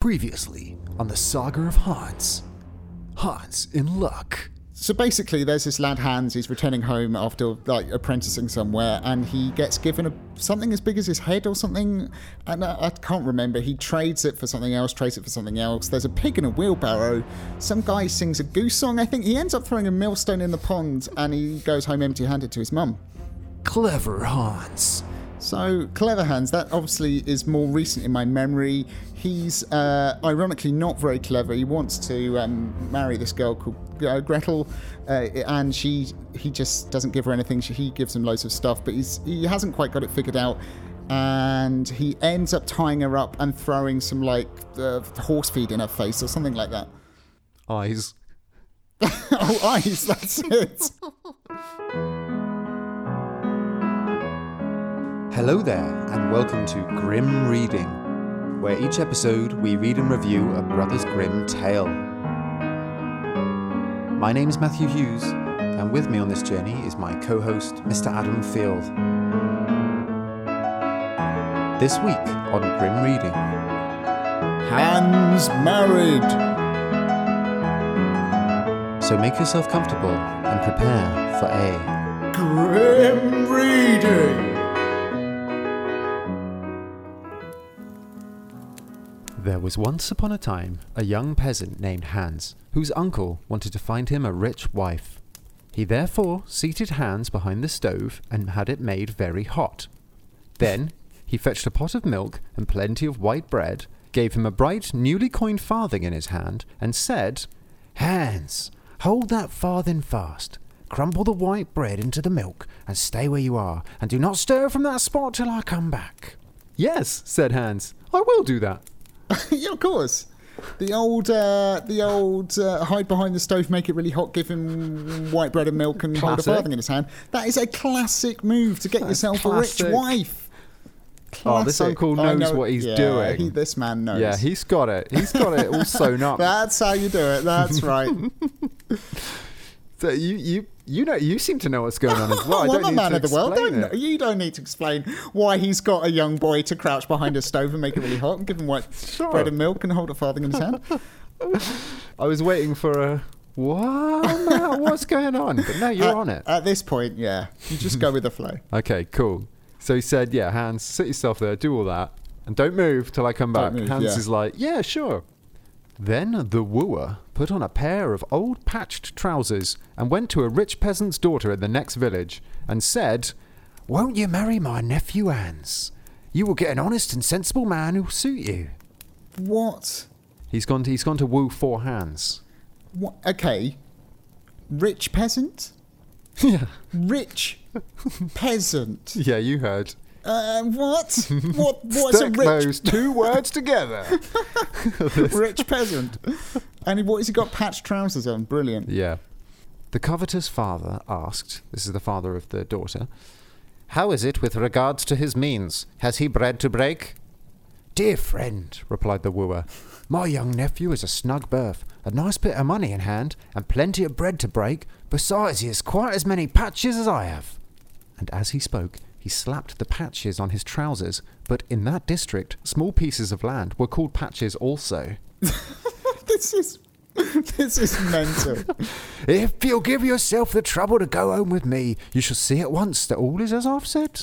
Previously on the saga of Hans. Hans in luck. So basically, there's this lad Hans. He's returning home after like apprenticing somewhere, and he gets given a, something as big as his head or something. And I, I can't remember. He trades it for something else. Trades it for something else. There's a pig in a wheelbarrow. Some guy sings a goose song. I think he ends up throwing a millstone in the pond, and he goes home empty-handed to his mum. Clever Hans. So clever Hans. That obviously is more recent in my memory. He's uh, ironically not very clever. He wants to um, marry this girl called uh, Gretel, uh, and she he just doesn't give her anything. She, he gives him loads of stuff, but he's he hasn't quite got it figured out. And he ends up tying her up and throwing some like uh, horse feed in her face or something like that. Eyes. oh, eyes! That's it. Hello there, and welcome to Grim Reading, where each episode we read and review a Brothers Grimm tale. My name is Matthew Hughes, and with me on this journey is my co host, Mr. Adam Field. This week on Grim Reading, Hans married. so make yourself comfortable and prepare for a Grim reading. There was once upon a time a young peasant named Hans, whose uncle wanted to find him a rich wife. He therefore seated Hans behind the stove and had it made very hot. Then he fetched a pot of milk and plenty of white bread, gave him a bright newly coined farthing in his hand, and said, Hans, hold that farthing fast. Crumble the white bread into the milk, and stay where you are, and do not stir from that spot till I come back. Yes, said Hans. I will do that. yeah, of course. The old, uh, the old uh, hide behind the stove, make it really hot, give him white bread and milk, and hold a Classic. farthing in his hand. That is a classic move to get That's yourself a rich classic. wife. Oh, this uncle knows know- what he's yeah, doing. He, this man knows. Yeah, he's got it. He's got it all sewn up. That's how you do it. That's right. So you, you, you know, you seem to know what's going on as well. I oh, I'm don't a need man to of the world. Don't, you don't need to explain why he's got a young boy to crouch behind a stove and make it really hot, and give him white Sure. bread and milk, and hold a farthing in his hand. I was waiting for a what? What's going on? But no, you're at, on it. At this point, yeah, you just go with the flow. Okay, cool. So he said, "Yeah, Hans, sit yourself there, do all that, and don't move till I come back." Move, Hans yeah. is like, "Yeah, sure." Then the wooer put on a pair of old patched trousers and went to a rich peasant's daughter in the next village and said, "Won't you marry my nephew Hans? You will get an honest and sensible man who'll suit you." What? He's gone. To, he's gone to woo for Hans. What? Okay. Rich peasant? yeah, Rich peasant. yeah, you heard. Uh, what? What? What's Stick a rich those two words together. rich peasant? And he, what has he got? Patched trousers on. Brilliant. Yeah. The covetous father asked, this is the father of the daughter, How is it with regards to his means? Has he bread to break? Dear friend, replied the wooer, my young nephew is a snug berth, a nice bit of money in hand, and plenty of bread to break. Besides, he has quite as many patches as I have. And as he spoke, he slapped the patches on his trousers, but in that district, small pieces of land were called patches also. This is this is mental. If you'll give yourself the trouble to go home with me, you shall see at once that all is as I've said.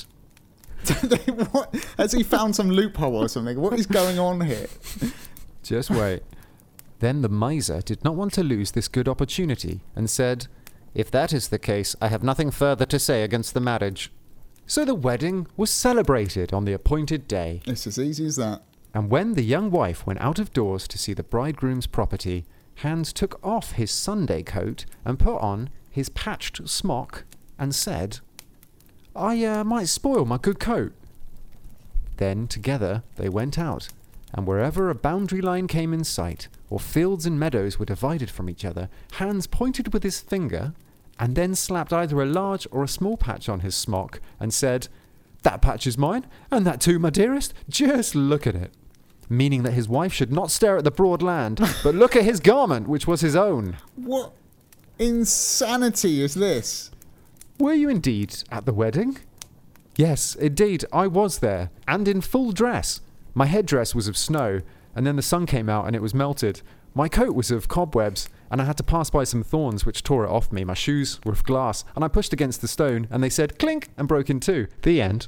what? Has he found some loophole or something? What is going on here? Just wait. then the miser did not want to lose this good opportunity and said, If that is the case, I have nothing further to say against the marriage. So the wedding was celebrated on the appointed day, It's as easy as that. and when the young wife went out of doors to see the bridegroom's property, Hans took off his Sunday coat and put on his patched smock and said, I uh, might spoil my good coat. Then together they went out, and wherever a boundary line came in sight, or fields and meadows were divided from each other, Hans pointed with his finger, and then slapped either a large or a small patch on his smock, and said, That patch is mine, and that too, my dearest. Just look at it. Meaning that his wife should not stare at the broad land, but look at his garment, which was his own. What insanity is this? Were you indeed at the wedding? Yes, indeed, I was there, and in full dress. My headdress was of snow, and then the sun came out and it was melted. My coat was of cobwebs, and I had to pass by some thorns which tore it off me. My shoes were of glass, and I pushed against the stone, and they said clink and broke in two. The end.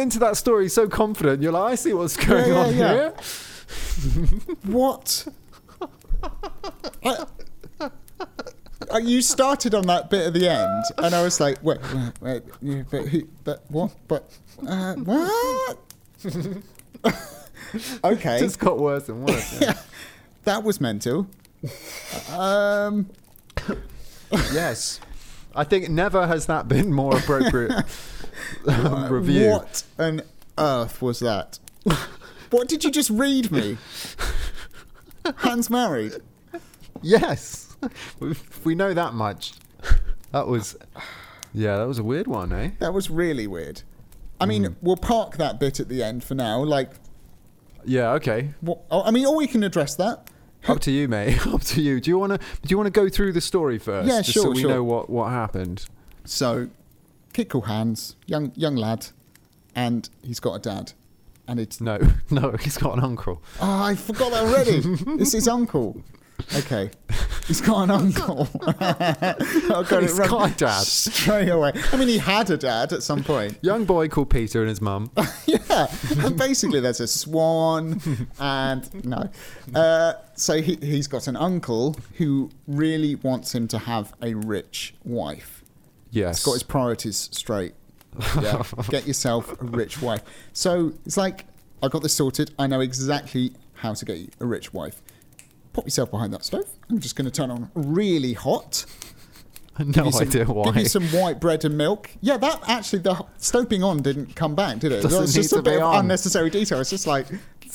Into that story so confident. You're like, I see what's going yeah, on yeah. here. what? I, you started on that bit at the end, and I was like, wait, wait, wait but who, but what, but, uh, what? okay, It just got worse and worse. yeah, that was mental. Um, yes. I think never has that been more appropriate um, review. what on earth was that? what did you just read me? Hans married. Yes. we we know that much. That was. Yeah, that was a weird one, eh? That was really weird. I mean, we'll park that bit at the end for now. Like, Yeah, okay. what, oh, I mean, or we can address that. Up to you, mate. Up to you. Do you want to? Do you want to go through the story first? Yeah, sure, So we sure. know what what happened. So, kid called Hans, young young lad, and he's got a dad, and it's No, no, he's got an uncle. oh, I forgot that already. it's his uncle. Okay, he's got an uncle. I got He's it wrong got a dad. straight away. I mean, he had a dad at some point. Young boy called Peter and his mum. yeah, and basically there's a swan, and no. Uh, so he, he's got an uncle who really wants him to have a rich wife. Yes. He's got his priorities straight. Yeah, get yourself a rich wife. So it's like, I got this sorted. I know exactly how to get you a rich wife. Pop yourself behind that stove. I'm just going to turn on really hot. no some- idea why. Give you some white bread and milk. Yeah, that actually the stove being on didn't come back, did it? Doesn't That was need just to a bit be of on. unnecessary detail. It's just like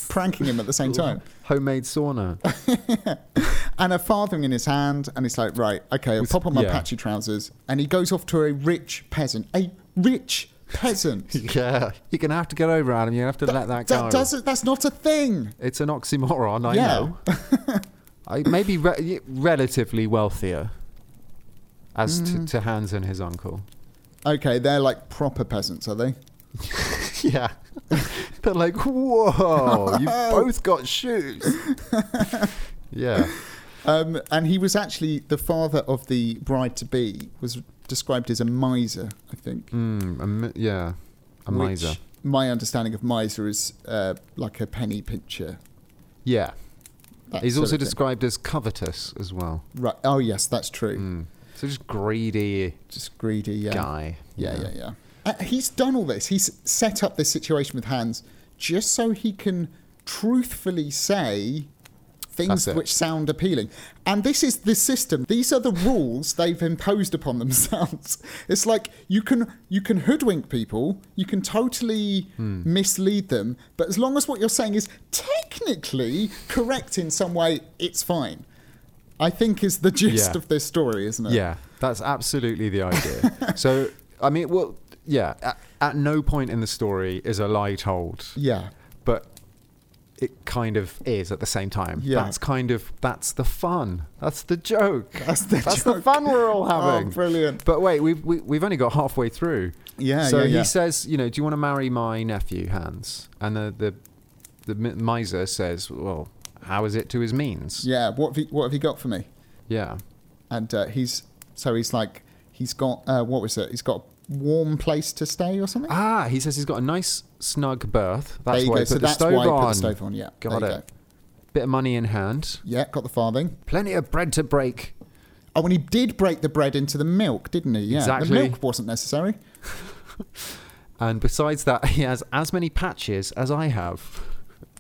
pranking him at the same time. Homemade sauna. And a farthing in his hand, and he's like, right, okay, I'll pop on my yeah. patchy trousers. And he goes off to a rich peasant. A rich peasant. yeah, you're gonna have to get over, Adam. You're gonna have to let that go. That doesn't, that's not a thing. It's an oxymoron. I Yeah. know. I maybe re- relatively wealthier, as Mm. to, to Hans and his uncle. Okay, they're like proper peasants, are they? Yeah, they're like, whoa, you've both got shoes. yeah, Um, and he was actually the father of the bride to be, was described as a miser, I think. mm, a mi- yeah, a which miser. My understanding of miser is uh, like a penny pincher. Yeah, that he's also described as covetous as well. Right. Oh, yes, that's true. Mm. So just greedy Just greedy, yeah. guy. Yeah, yeah, yeah. Uh, he's done all this. He's set up this situation with Hans just so he can truthfully say things which sound appealing. And this is the system. These are the rules they've imposed upon themselves. It's like you can you can hoodwink people, you can totally Hmm. mislead them, but as long as what you're saying is technically correct in some way, it's fine. I think is the gist Yeah. of this story, isn't it? Yeah, that's absolutely the idea. so, I mean, well, yeah, at, at no point in the story is a lie told, Yeah. but it kind of is at the same time. Yeah. That's kind of, that's the fun. That's the joke. That's the That's the fun we're all Oh, having. brilliant. But wait, we've, we, we've only got halfway through. Yeah, so yeah, he yeah. says, you know, do you want to marry my nephew, Hans? And the, the, the miser says, well, how is it to his means? Yeah, what have you, what have you got for me? Yeah. And uh, he's so he's like he's got uh, what was it? He's got a warm place to stay or something. Ah, he says he's got a nice snug berth. That's why go. he put So the that's stove why he put on. the stove on. Yeah, Got there you it. bit of money in hand, Yeah, got the farthing. plenty of bread to break. Oh, and he did break the bread into the milk, didn't he? Yeah, Exactly. the milk wasn't necessary. And besides that, he has as many patches as I have.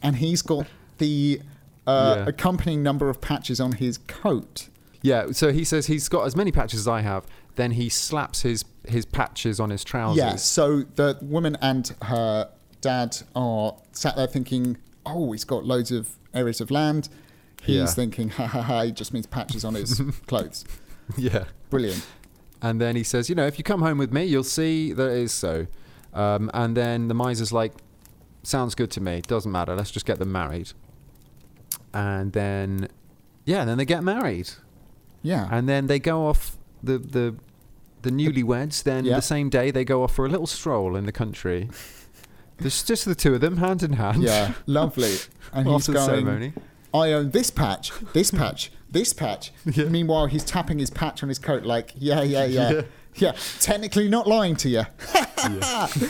And he's got the uh, Yeah. accompanying number of patches on his coat. Yeah, so he says he's got as many patches as I have. Then he slaps his his patches on his trousers. Yeah, so the woman and her dad are sat there thinking, oh, he's got loads of areas of land. He's Yeah. thinking, ha ha ha, he just means patches on his clothes. yeah. Brilliant. And then he says, you know, if you come home with me, you'll see that it is so. Um, and then the miser's like, sounds good to me. Doesn't matter. Let's just get them married. And then, yeah, and then they get married. Yeah. And then they go off the the the newlyweds. Then Yeah. the same day they go off for a little stroll in the country. There's just the two of them, hand in hand. yeah, lovely. And he's after the going, ceremony. I own this patch, this patch, this patch. Yeah. Meanwhile, he's tapping his patch on his coat like, yeah, yeah, yeah. Yeah. Yeah, technically not lying to you.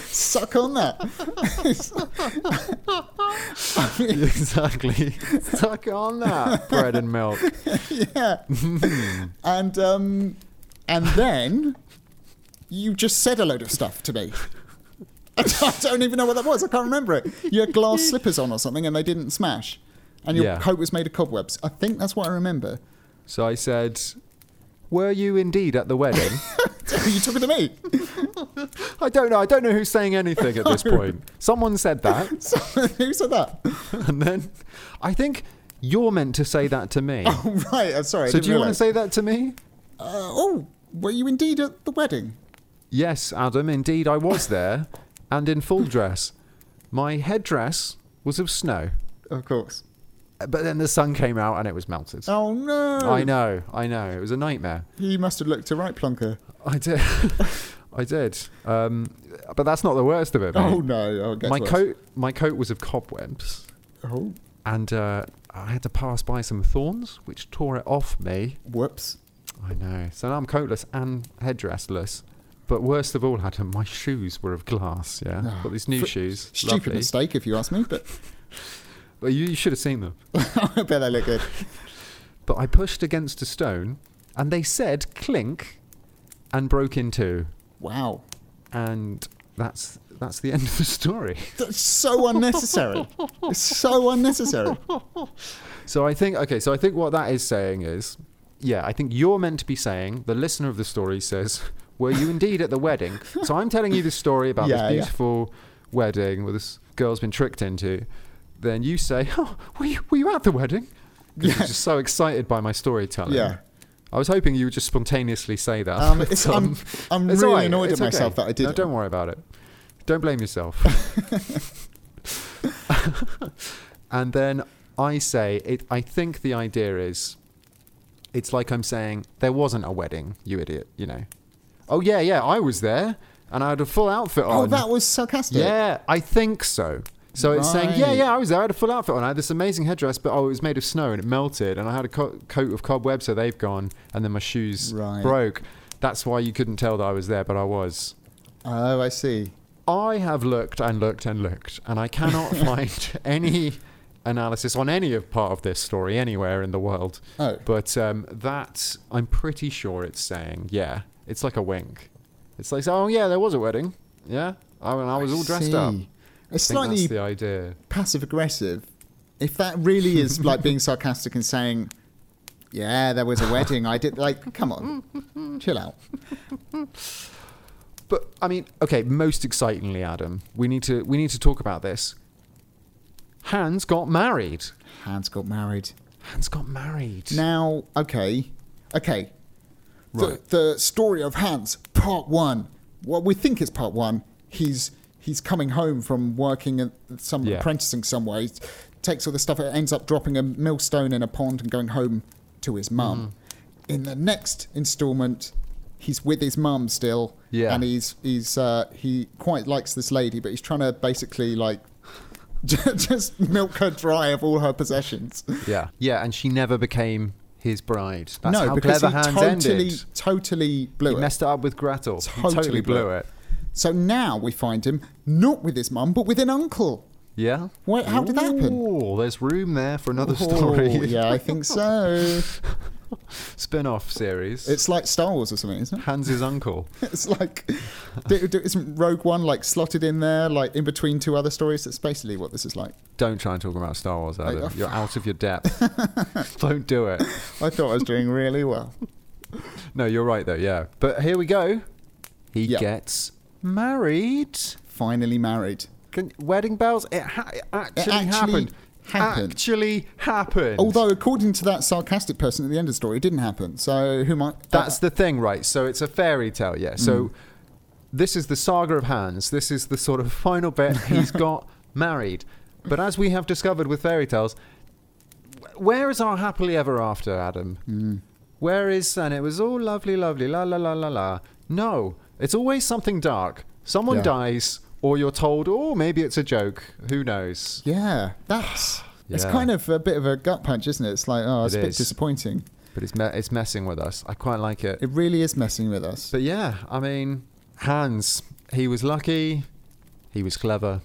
Suck on that. I mean, exactly. Suck on that bread and milk. yeah. and um, and then you just said a load of stuff to me. I don't even know what that was. I can't remember it. You had glass slippers on or something, and they didn't smash. And your Yeah. coat was made of cobwebs. I think that's what I remember. So I said, "Were you indeed at the wedding?" you took it to me. I don't know. I don't know who's saying anything at this point. Someone said that, So, who said that? and then I think you're meant to say that to me. Oh, right. I'm sorry. So do you want to say that to me? Uh, oh, were you indeed at the wedding? Yes, Adam. Indeed, I was there, and in full dress. My headdress was of snow, Of course. but then the sun came out and it was melted. Oh no! I know, I know. It was a nightmare. He must have looked a right plunker. I did. I did. Um, but that's not the worst of it. Mate. Oh no! Oh, my worse. coat, my coat was of cobwebs, Oh, and uh, I had to pass by some thorns, which tore it off me. whoops! I know. So now I'm coatless and headdressless. But worst of all, Adam, my shoes were of glass. Yeah, Oh, got these new fr- shoes. Stupid lovely. mistake, if you ask me. But But you, you should have seen them. I bet they look good. But I pushed against a stone, and they said clink, and broke in two. Wow, And that's that's the end of the story. that's so unnecessary. it's so unnecessary. So I think okay. So I think what that is saying is, yeah, I think you're meant to be saying. The listener of the story says, "Were you indeed at the wedding?" So I'm telling you the story about Yeah, this yeah. beautiful wedding where this girl's been tricked into. Then you say, "Oh, were you were you at the wedding?" 'Cause Yeah. You're just so excited by my storytelling. Yeah. I was hoping you would just spontaneously say that. Um, it's, um, I'm, I'm it's really all right, annoyed it's at myself that I did. No, don't worry about it. Don't blame yourself. and then I say, it, I think the idea is, it's like I'm saying, there wasn't a wedding, you idiot, you know. Oh, yeah, yeah, I was there, and I had a full outfit oh, on. Oh, that was sarcastic. Yeah, I think so. So it's saying, yeah, yeah, I was there. I had a full outfit on. I had this amazing headdress, but oh, it was made of snow and it melted, and I had a co- coat of cobwebs, so they've gone, and then my shoes Right. broke. That's why you couldn't tell that I was there, but I was. Oh, I see. I have looked and looked and looked, and I cannot find any analysis on any of part of this story anywhere in the world. Oh, But um, that I'm pretty sure it's saying, yeah, it's like a wink. It's like, oh yeah, there was a wedding. Yeah, I, and I was all dressed up. It's I slightly that's the idea. passive aggressive. If that really is like being sarcastic and saying, "Yeah, there was a wedding," I did. Like, come on, chill out. But I mean, okay. Most excitingly, Adam, we need to we need to talk about this. Hans got married. Hans got married. Hans got married. Now, okay, okay. The, Right. the story of Hans, part one. Well, we think it's part one. He's he's coming home from working at some Yeah. apprenticing somewhere. He takes all the stuff, and ends up dropping a millstone in a pond and going home to his mum. Mm-hmm. In the next instalment, he's with his mum still, Yeah. and he's he's uh, he quite likes this lady, but he's trying to basically like just milk her dry of all her possessions. Yeah, yeah, and she never became his bride. That's no, how because clever he Hans totally, ended. totally blew He it. messed it up with Gretel. He Totally totally blew blew it. it. So now we find him not with his mum, but with an uncle. Yeah. Wait, how did that happen? Oh, there's room there for another Oh, story. yeah, I think so. Spin-off series. It's like Star Wars or something, isn't it? Hans's uncle. It's like, isn't Rogue One like slotted in there, like in between two other stories? That's basically what this is like. Don't try and talk about Star Wars, Adam. I- You're out of your depth. Don't do it. I thought I was doing really well. No, you're right though. Yeah. But here we go. He Yeah. gets married. Finally married. Can, wedding bells. It, ha- it actually, actually happened. Happened. Actually happened. Although, according to that sarcastic person at the end of the story, it didn't happen. So who might? That's the thing, right? So it's a fairy tale, yeah. So this is the saga of Hans. This is the sort of final bit. He's got married. But as we have discovered with fairy tales, where is our happily ever after, Adam? Mm. Where is and it was all lovely, lovely, la la la la la. No, it's always something dark. Someone Yeah. dies, or you're told, oh, maybe it's a joke. Who knows? yeah, that's. yeah. It's kind of a bit of a gut punch, isn't it? It's like, oh, it's It a bit is. disappointing. But it's me- it's messing with us. I quite like it. It really is messing with us. But yeah, I mean, Hans, he was lucky, he was clever,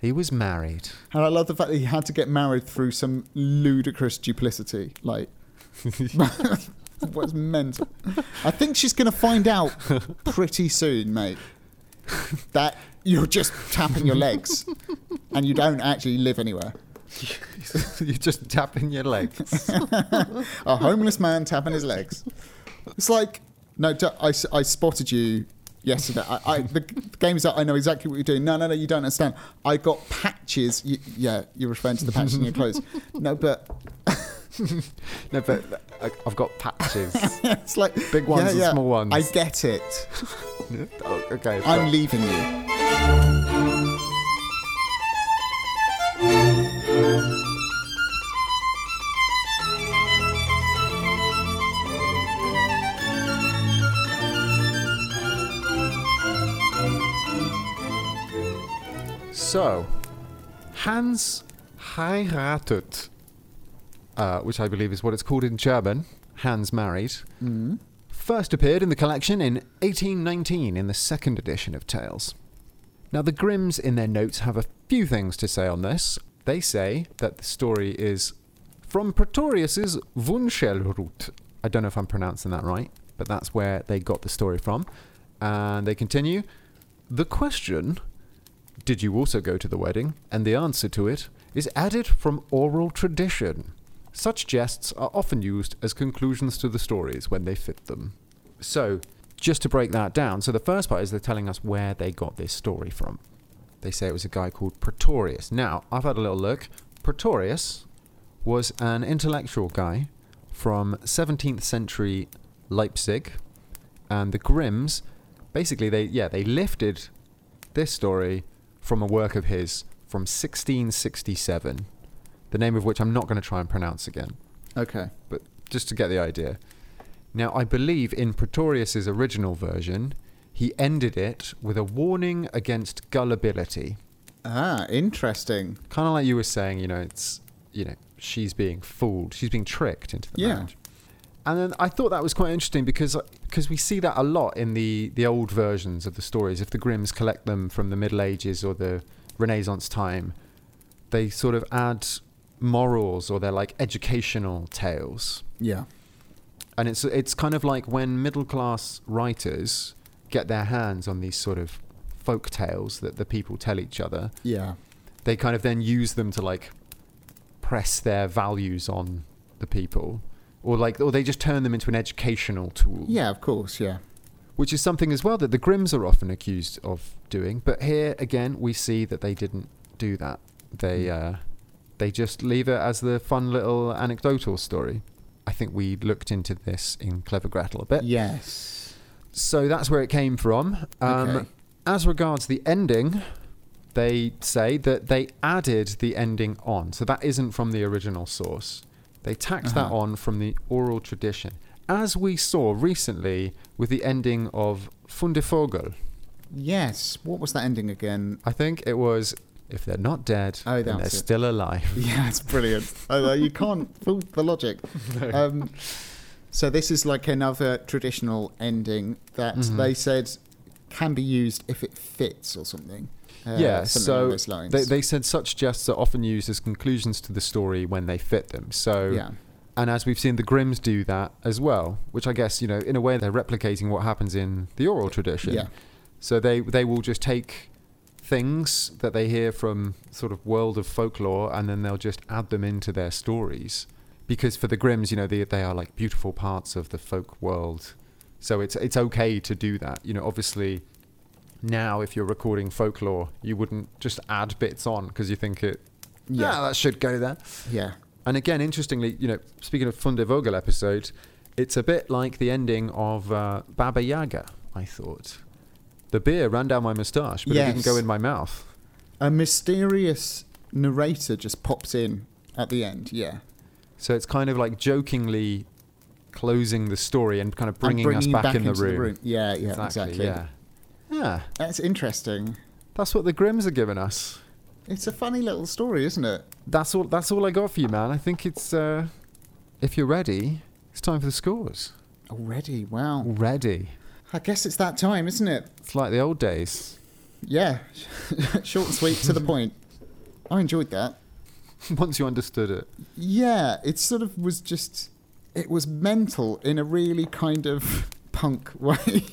he was married. And I love the fact that he had to get married through some ludicrous duplicity. Like, what's mental? I think she's going to find out pretty soon, mate, that you're just tapping your legs and you don't actually live anywhere. You're just tapping your legs. A homeless man tapping his legs. It's like, no, I, I spotted you yesterday. I, I, the g- game is that I know exactly what you're doing. No, no, no, you don't understand. I got patches. You, yeah, you're referring to the patches in your clothes. No, but no, but I- I've got patches. it's like Big ones yeah, and yeah, small ones. I get it. Oh, okay. I'm leaving you. so, Hans heiratet, uh, which I believe is what it's called in German. Hans married. Mm. First appeared in the collection in 1819 in the second edition of Tales. Now, the Grimms in their notes have a few things to say on this. They say that the story is from Pretorius's Wunschelrut. I don't know if I'm pronouncing that right, but that's where they got the story from. And they continue The question, did you also go to the wedding? And the answer to it is added from oral tradition. Such jests are often used as conclusions to the stories when they fit them. So, just to break that down, so the first part is they're telling us where they got this story from. They say it was a guy called Pretorius. Now, I've had a little look. Pretorius was an intellectual guy from 17th century Leipzig, and the Grimms basically they yeah they lifted this story from a work of his from 1667, the name of which I'm not going to try and pronounce again Okay. but just to get the idea. Now, I believe in Pretorius's original version, he ended it with a warning against gullibility. Ah, interesting. Kind of like you were saying, you know, it's, you know, she's being fooled, she's being tricked into the Yeah. marriage. And then I thought that was quite interesting because because we see that a lot in the, the old versions of the stories. If the Grimms collect them from the Middle Ages or the Renaissance time, they sort of add morals or they're like educational tales Yeah. and it's it's kind of like when middle class writers get their hands on these sort of folk tales that the people tell each other Yeah. they kind of then use them to like press their values on the people or like or they just turn them into an educational tool Yeah, of course. Yeah. which is something as well that the grimms are often accused of doing but here again we see that they didn't do that they uh they just leave it as the fun little anecdotal story i think we looked into this in clever gretel a bit Yes. so that's where it came from. Um, Okay. As regards the ending, they say that they added the ending on. So that isn't from the original source. They tacked that Uh-huh. on from the oral tradition. As we saw recently with the ending of Fundevogel. Yes. What was that ending again? I think it was if they're not dead, Oh, then they're it. still alive. Yeah, it's brilliant. Although you can't fool the logic. Um, so this is like another traditional ending that Mhm. they said can be used if it fits or something. Uh, yeah, something so they, they said such jests are often used as conclusions to the story when they fit them. So, yeah, and as we've seen, the Grimms do that as well, which I guess, you know, in a way they're replicating what happens in the oral tradition. yeah, So they, they will just take things that they hear from sort of world of folklore and then they'll just add them into their stories. Because for the Grimms, you know, they, they are like beautiful parts of the folk world. So it's it's okay to do that. You know, obviously now if you're recording folklore, you wouldn't just add bits on because you think it yeah, yeah, that should go there. yeah. And again, interestingly, you know, speaking of Fundevogel episode, it's a bit like the ending of uh, Baba Yaga, I thought. The beer ran down my moustache, but it didn't go in my mouth. A mysterious narrator just pops in at the end. Yeah, So it's kind of like jokingly closing the story and kind of And bringing, us you back, in the into room. Yeah, yeah, exactly. Yeah. Yeah. That's interesting. That's what the Grimms are giving us. It's a funny little story, isn't it? That's all that's all I got for you, man. I think it's uh if you're ready, it's time for the scores. Already, wow. Ready. I guess it's that time, isn't it? It's like the old days. Yeah, short and sweet to the point. I enjoyed that. Once you understood it. Yeah, it sort of was just. It was mental in a really kind of punk way.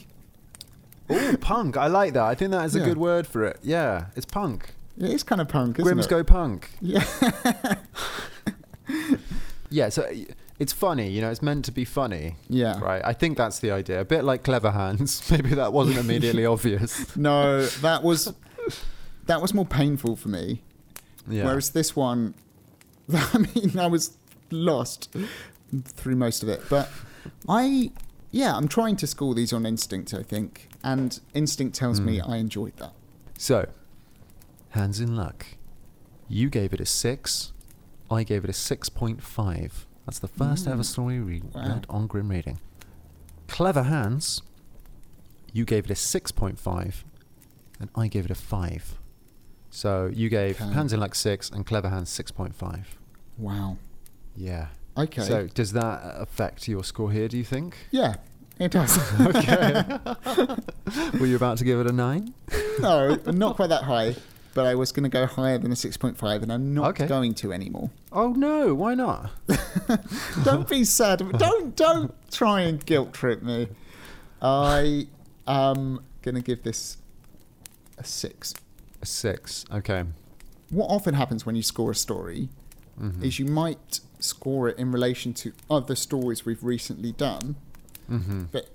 Oh, punk. I like that. I think that is a Yeah. good word for it. Yeah, it's punk. It is kind of punk, isn't Grimms it? go punk. Yeah, Yeah, so it's funny, you know, it's meant to be funny. yeah. Right. I think that's the idea. A bit like Clever Hans. Maybe that wasn't immediately obvious. No, that was that was more painful for me. Yeah. Whereas this one, I mean, I was lost through most of it. But I, yeah, I'm trying to score these on instinct, I think. And instinct tells me Hmm. I enjoyed that. So, Hans in luck. You gave it a six. I gave it a six point five. That's the first ever Mm. story we Wow. read on Grim Reading. Clever Hans. You gave it a six point five, and I gave it a five. So you gave Okay. Hans in Luck six and Clever Hans six point five. Wow. Yeah. Okay. So does that affect your score here? Do you think? yeah, it does. Okay. Were you about to give it a nine? no, not quite that high. But I was going to go higher than a 6.5, and I'm not Okay. going to anymore. Oh no! Why not? don't be sad. Don't don't try and guilt trip me. I am gonna give this a six. A six. Okay. What often happens when you score a story Mhm. is you might score it in relation to other stories we've recently done, Mhm. but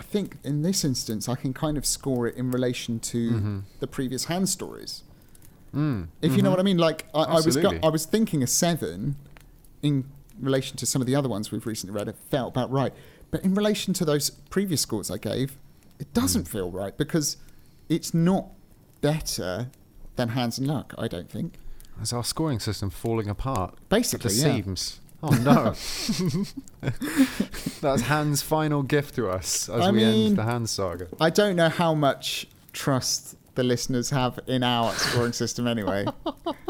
I think in this instance I can kind of score it in relation to Mhm. the previous Hans stories. Mm. If you know Mhm. what I mean, like I, I was, go- I was thinking a seven in relation to some of the other ones we've recently read. It felt about right, but in relation to those previous scores I gave, it doesn't Hmm. feel right because it's not better than Hans and Luck. I don't think. Is our scoring system falling apart? Basically, the yeah. seams. Oh no! That's Hans' final gift to us as I we mean- end the Hans saga. I don't know how much trust the listeners have in our scoring system anyway.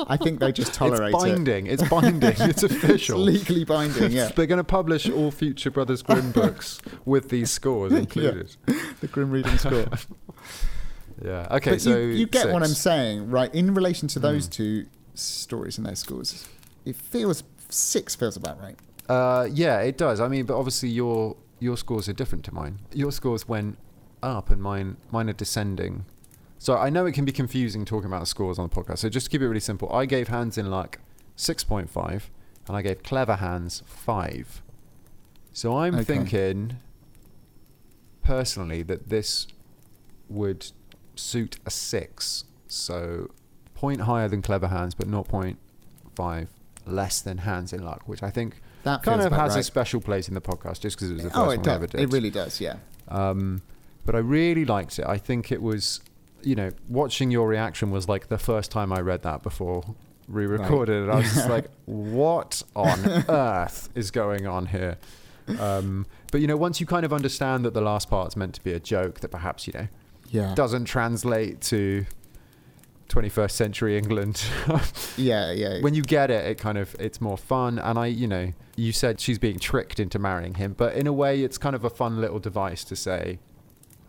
I think they just tolerate it's it. binding. It's binding. it's It's official. legally binding. Yeah, They're going to publish all future Brothers Grimm books with these scores included. the grim reading score. Yeah. Okay. but so you, you get what I'm saying, right? In relation to those Mm. two stories and their scores, it feels six feels about right. Uh, yeah, it does. I mean, but obviously your your scores are different to mine. Your scores went up, and mine mine are descending. So I know it can be confusing talking about scores on the podcast. So just to keep it really simple, I gave Hans in Luck six point five, and I gave Clever Hans five. So I'm Okay. thinking personally that this would suit a six. So point higher than Clever Hans, but 0.5 less than Hans in Luck, which I think That kind of has a special place in the podcast just because it was the first oh, one does. ever did. It really does. Yeah. Um, but I really liked it. I think it was, you know, watching your reaction was like the first time I read that before we recorded it. I was just like, what on earth is going on here? Um, but you know, once you kind of understand that the last part's meant to be a joke that perhaps you know Yeah. doesn't translate to 21st century England. yeah. Yeah. when you get it, it kind of it's more fun. And I, you know, you said she's being tricked into marrying him, but in a way, it's kind of a fun little device to say,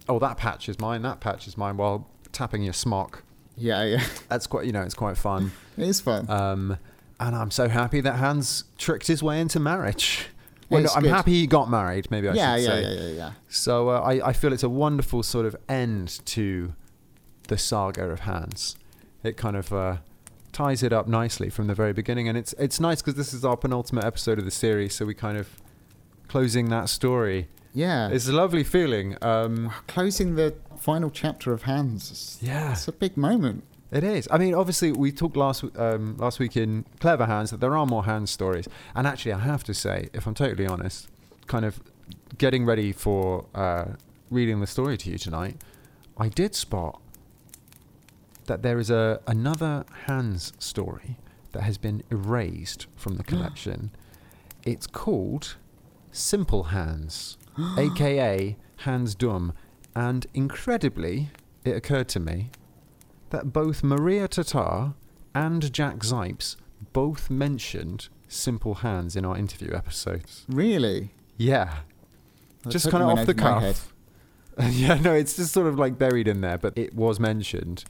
oh, that patch is mine, that patch is mine, while tapping your smock. Yeah, yeah. That's quite, you know, it's quite fun. It is fun. Um, and I'm so happy that Hans tricked his way into marriage. Well, no, I'm good. happy he got married. Maybe I yeah, should yeah, say. yeah, yeah, yeah. So uh, I, I feel it's a wonderful sort of end to the saga of Hans. It kind of uh, ties it up nicely from the very beginning, and it's it's nice because this is our penultimate episode of the series, so we kind of closing that story. Yeah. It's a lovely feeling. Um, Closing the final chapter of Hans. yeah, It's a big moment. it is. I mean, obviously, we talked last um, last week in Clever Hans that there are more Hans stories, and actually, I have to say, if I'm totally honest, kind of getting ready for uh, reading the story to you tonight, I did spot that there is a another Hans story that has been erased from the collection. it's called Simple Hans, aka Hans Dumm, and incredibly, it occurred to me that both Maria Tatar and Jack Zipes both mentioned Simple Hans in our interview episodes. Really? Yeah. Just kind of off the cuff. yeah, no, it's just sort of like buried in there, but it was mentioned.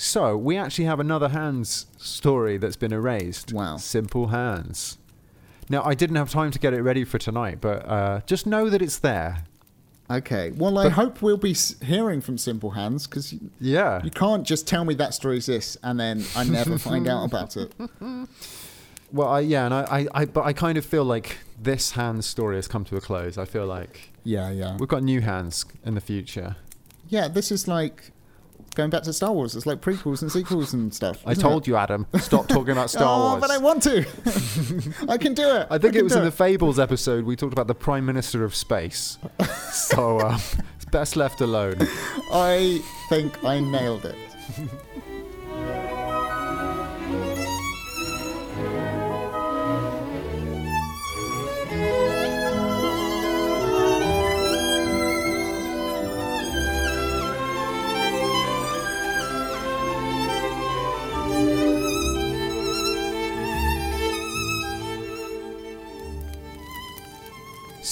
So we actually have another Hans story that's been erased. Wow. Simple Hans. Now I didn't have time to get it ready for tonight, but uh, just know that it's there. Okay. Well, I But- hope we'll be hearing from Simple Hans because you, Yeah. you can't just tell me that story exists and then I never find out about it. Well, I, yeah, and I, I, I, but I kind of feel like this Hans story has come to a close. I feel like Yeah, yeah. we've got new Hans in the future. Yeah, this is like going back to Star Wars. It's like prequels and sequels and stuff. I told you, Adam, stop talking about Star oh, Wars. but I want to. I can do it. I think can it was in the Fables episode we talked about the Prime Minister of Space. so um, it's best left alone. I think I nailed it.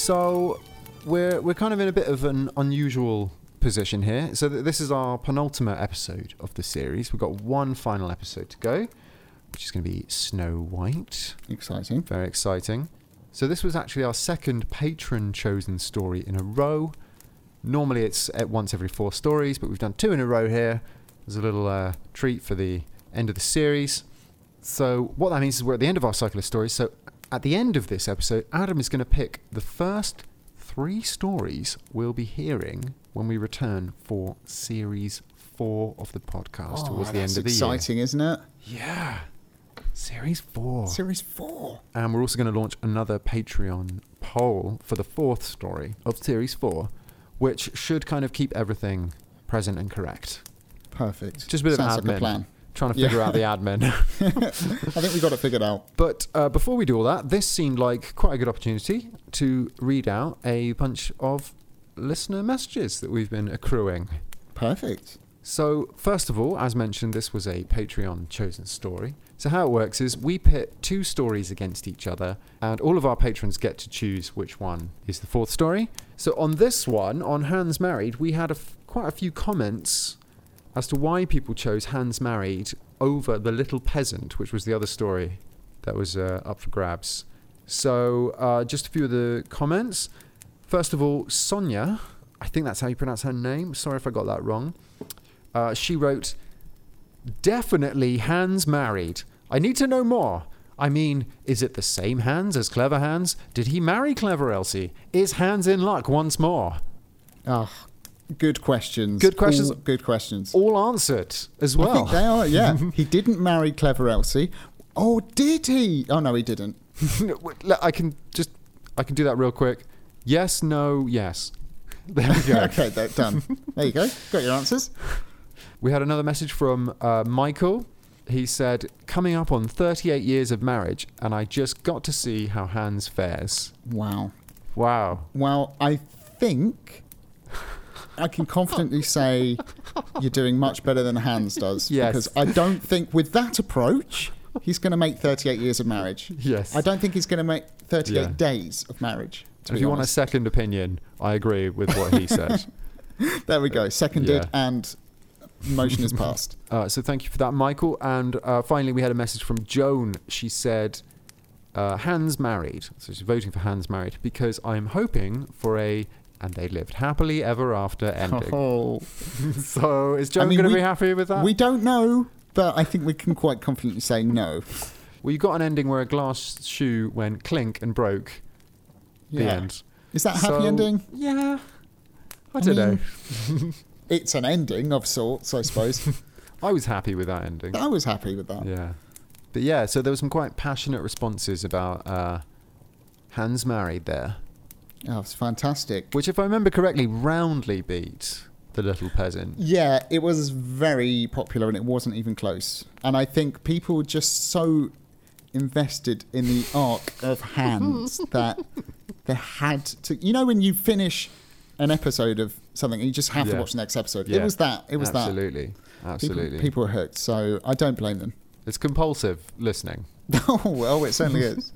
So we're we're kind of in a bit of an unusual position here. So th- this is our penultimate episode of the series. We've got one final episode to go, which is going to be Snow White. Exciting. Very exciting. So this was actually our second patron chosen story in a row. Normally it's at once every four stories, but we've done two in a row here. There's a little uh, treat for the end of the series. So what that means is we're at the end of our cycle of stories. So at the end of this episode, Adam is going to pick the first three stories we'll be hearing when we return for series four of the podcast oh, towards the Oh, end of the exciting, isn't it? Yeah. Series four. Series four. And we're also going to launch another Patreon poll for the fourth story of Series 4, which should kind of keep everything present and correct. Perfect. Just a bit Sounds of like a plan. Trying to Yeah. figure out the admin. I think we got it figured out. but uh, before we do all that, this seemed like quite a good opportunity to read out a bunch of listener messages that we've been accruing. Perfect. So, first of all, as mentioned, this was a Patreon chosen story. So, how it works is we pit two stories against each other, and all of our patrons get to choose which one is the fourth story. So, on this one, on Hans Married, we had a f- quite a few comments as to why people chose Hans Married over The Little Peasant, which was the other story that was uh, up for grabs. So, uh, just a few of the comments. First of all, Sonia, I think that's how you pronounce her name. Sorry if I got that wrong. Uh, she wrote, Definitely Hans married. I need to know more. I mean, is it the same Hans as Clever Hans? Did he marry Clever Elsie? Is Hans in luck once more? Oh, good questions. Good questions. All good questions. All answered as well. I think they are, yeah. he didn't marry Clever Elsie. Oh, did he? Oh, no, he didn't. I can just, I can do that real quick. Yes, no, yes. There we go. okay, done. There you go. Got your answers. We had another message from uh, Michael. He said, Coming up on 38 years of marriage, and I just got to see how Hans fares. Wow. Wow. Well, I think I can confidently say you're doing much better than Hans does. Yes. Because I don't think with that approach, he's going to make 38 years of marriage. Yes. I don't think he's going to make 38 Yeah. days of marriage. If you want a second opinion, I agree with what he said. There we go. Seconded Yeah. and motion is passed. Uh, so thank you for that, Michael. And uh, finally, we had a message from Joan. She said, uh, "Hans married." So she's voting for Hans married because I'm hoping for a "and they lived happily ever after" ending. Oh, so is Joan mean, going to be happy with that? we don't know, but I think we can quite confidently say no. well, you got an ending where a glass shoe went clink and broke. The end. Is that a happy So, ending? Yeah. I I don't know. It's an ending of sorts, I suppose. I was happy with that ending. I was happy with that. Yeah. But yeah, so there were some quite passionate responses about uh, Hans married there, Oh, it's fantastic. which, if I remember correctly, roundly beat the little peasant. Yeah, it was very popular and it wasn't even close. And I think people were just so invested in the arc of Hans that they had to. You know, when you finish an episode of something, you just have to watch the next episode. It was that. It was Absolutely. that. Absolutely. People, people were hooked, so I don't blame them. It's compulsive listening. oh, well, it certainly is.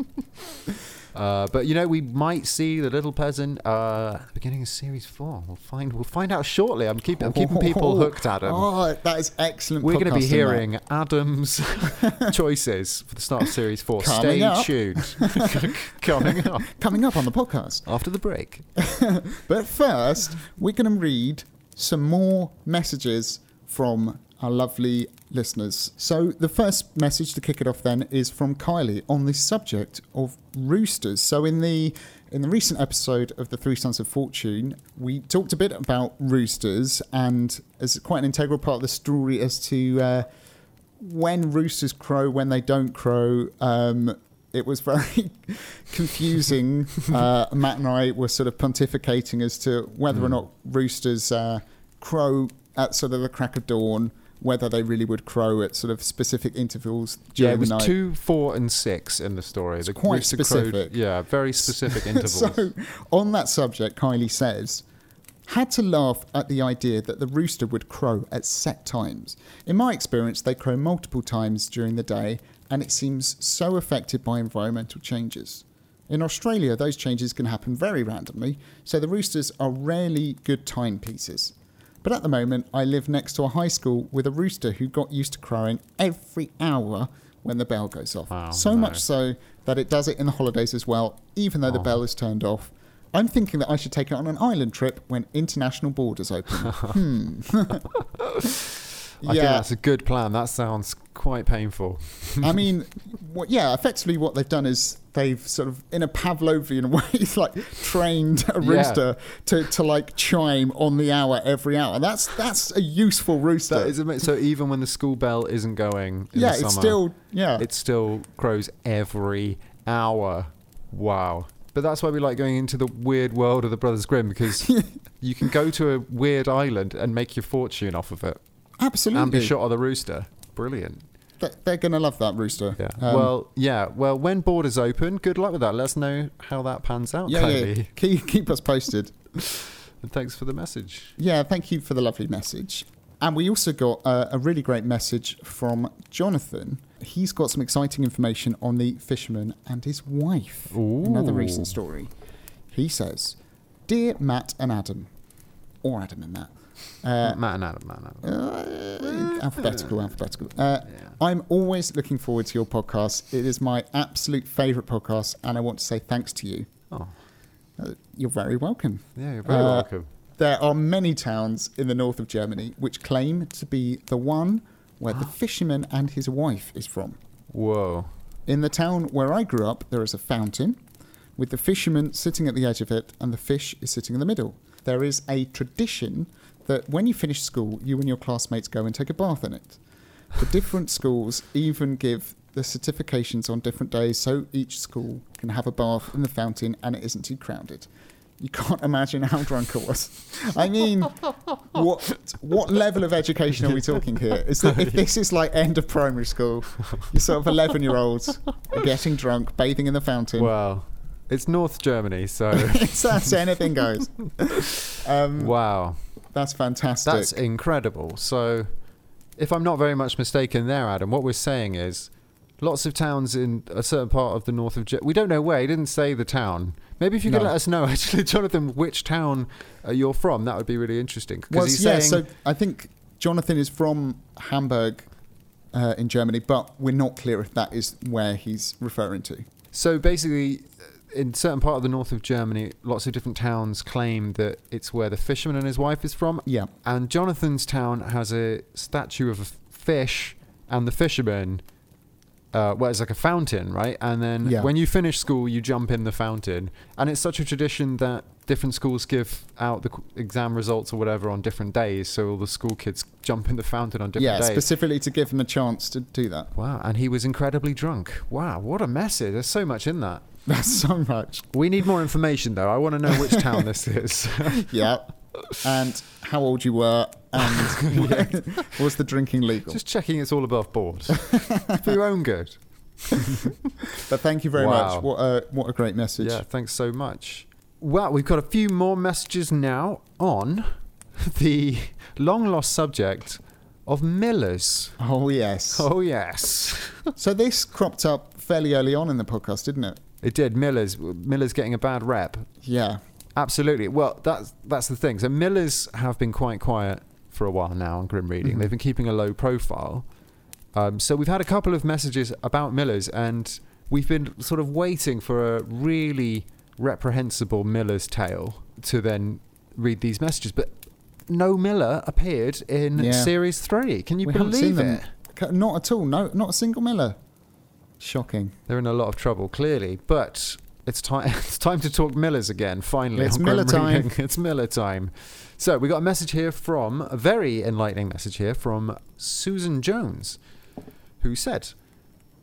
Uh, but you know, we might see the little peasant uh, at the beginning of series four. We'll find. We'll find out shortly. I'm keeping. I'm keeping people hooked, Adam. Oh, that is excellent. We're going to be podcasting, that. hearing Adam's choices for the start of series four. Coming Stay up. tuned. Coming up coming up on the podcast. after the break. But first, we're going to read some more messages from our lovely listeners. So, the first message to kick it off then is from Kylie on the subject of roosters. So, in the in the recent episode of the Three Sons of Fortune, we talked a bit about roosters, and as quite an integral part of the story as to uh, when roosters crow, when they don't crow. Um, it was very confusing. uh, Matt and I were sort of pontificating as to whether or Mm. not roosters uh, crow at sort of the crack of dawn, whether they really would crow at sort of specific intervals Yeah, during it was the night. two, four, and six in the story. It's the quite rooster crowed- specific. yeah, very specific intervals. so, on that subject, Kylie says, had to laugh at the idea that the rooster would crow at set times. In my experience, they crow multiple times during the day, and it seems so affected by environmental changes. In Australia, those changes can happen very randomly, so the roosters are rarely good timepieces. But at the moment, I live next to a high school with a rooster who got used to crowing every hour when the bell goes off. Wow, so no. much so that it does it in the holidays as well, even though the Oh. bell is turned off. I'm thinking that I should take it on an island trip when international borders open. hmm. I think that's a good plan. That sounds quite painful. I mean, what, yeah, effectively what they've done is they've sort of, in a Pavlovian way, like trained a Yeah. rooster to, to like chime on the hour every hour. That's that's a useful rooster. That is so even when the school bell isn't going in yeah, the it's still yeah. it still crows every hour. Wow. But that's why we like going into the weird world of the Brothers Grimm because you can go to a weird island and make your fortune off of it Absolutely. and be shot of the rooster. Brilliant. Th- They're going to love that rooster. Yeah. Um, well, yeah. Well, when borders open, good luck with that. Let us know how that pans out, yeah, yeah. Keep, keep us posted. And thanks for the message. Yeah, thank you for the lovely message. And we also got uh, a really great message from Jonathan. He's got some exciting information on the fisherman and his wife. Another recent story. He says, Dear Matt and Adam, or Adam and Matt, uh, Matt and Adam, Matt and Adam. uh, alphabetical, alphabetical. Uh, I'm always looking forward to your podcast. It is my absolute favourite podcast, and I want to say thanks to you. Oh, Uh, you're very welcome. yeah, you're very Uh, welcome. There are many towns in the north of Germany which claim to be the one where the fisherman and his wife is from. Whoa. In the town where I grew up, there is a fountain with the fisherman sitting at the edge of it and the fish is sitting in the middle. There is a tradition that when you finish school, you and your classmates go and take a bath in it. The different schools even give the certifications on different days so each school can have a bath in the fountain and it isn't too crowded. You can't imagine how drunk I was. I mean, what what level of education are we talking here? Is that, if this is like end of primary school, you're sort of eleven year olds getting drunk, bathing in the fountain. Well, it's North Germany, so it's that's anything goes. Um, wow. That's fantastic. That's incredible. So, if I'm not very much mistaken there, Adam, what we're saying is lots of towns in a certain part of the north of. Ge- we don't know where. He didn't say the town. Maybe if you could No. let us know, actually, Jonathan, which town uh, you're from, that would be really interesting. Because Well, he's yeah, saying, so I think Jonathan is from Hamburg uh, in Germany, but we're not clear if that is where he's referring to. So basically, in certain part of the north of Germany, lots of different towns claim that it's where the fisherman and his wife is from. Yeah. And Jonathan's town has a statue of a fish and the fisherman. Uh, well, it's like a fountain, right? And then Yeah. when you finish school, you jump in the fountain. And it's such a tradition that different schools give out the exam results or whatever on different days. So all the school kids jump in the fountain on different Yeah, days. specifically to give him a chance to do that. wow. And he was incredibly drunk. Wow. What a message. There's so much in that. That's so much. We need more information, though. I want to know which town this is. Yeah. And how old you were, and was the drinking legal? Just checking it's all above board for your own good. But thank you very Wow. much. What a what a great message. Yeah, thanks so much. Well, we've got a few more messages now on the long lost subject of Millers. Oh yes. Oh, yes. So this cropped up fairly early on in the podcast, didn't it? It did. Millers. Millers getting a bad rep. Yeah. Absolutely. Well, that's that's the thing. So Millers have been quite quiet for a while now on Grim Reading. Mhm. They've been keeping a low profile. Um, so we've had a couple of messages about Millers, and we've been sort of waiting for a really reprehensible Miller's tale to then read these messages. But no Miller appeared in Yeah. series three. Can you we believe them. it? C- Not at all. No, not a single Miller. Shocking. They're in a lot of trouble, clearly. But it's time. It's time to talk Millers again. Finally, It's Miller time. It's Miller time. So we got a message here from a very enlightening message here from Susan Jones, who said,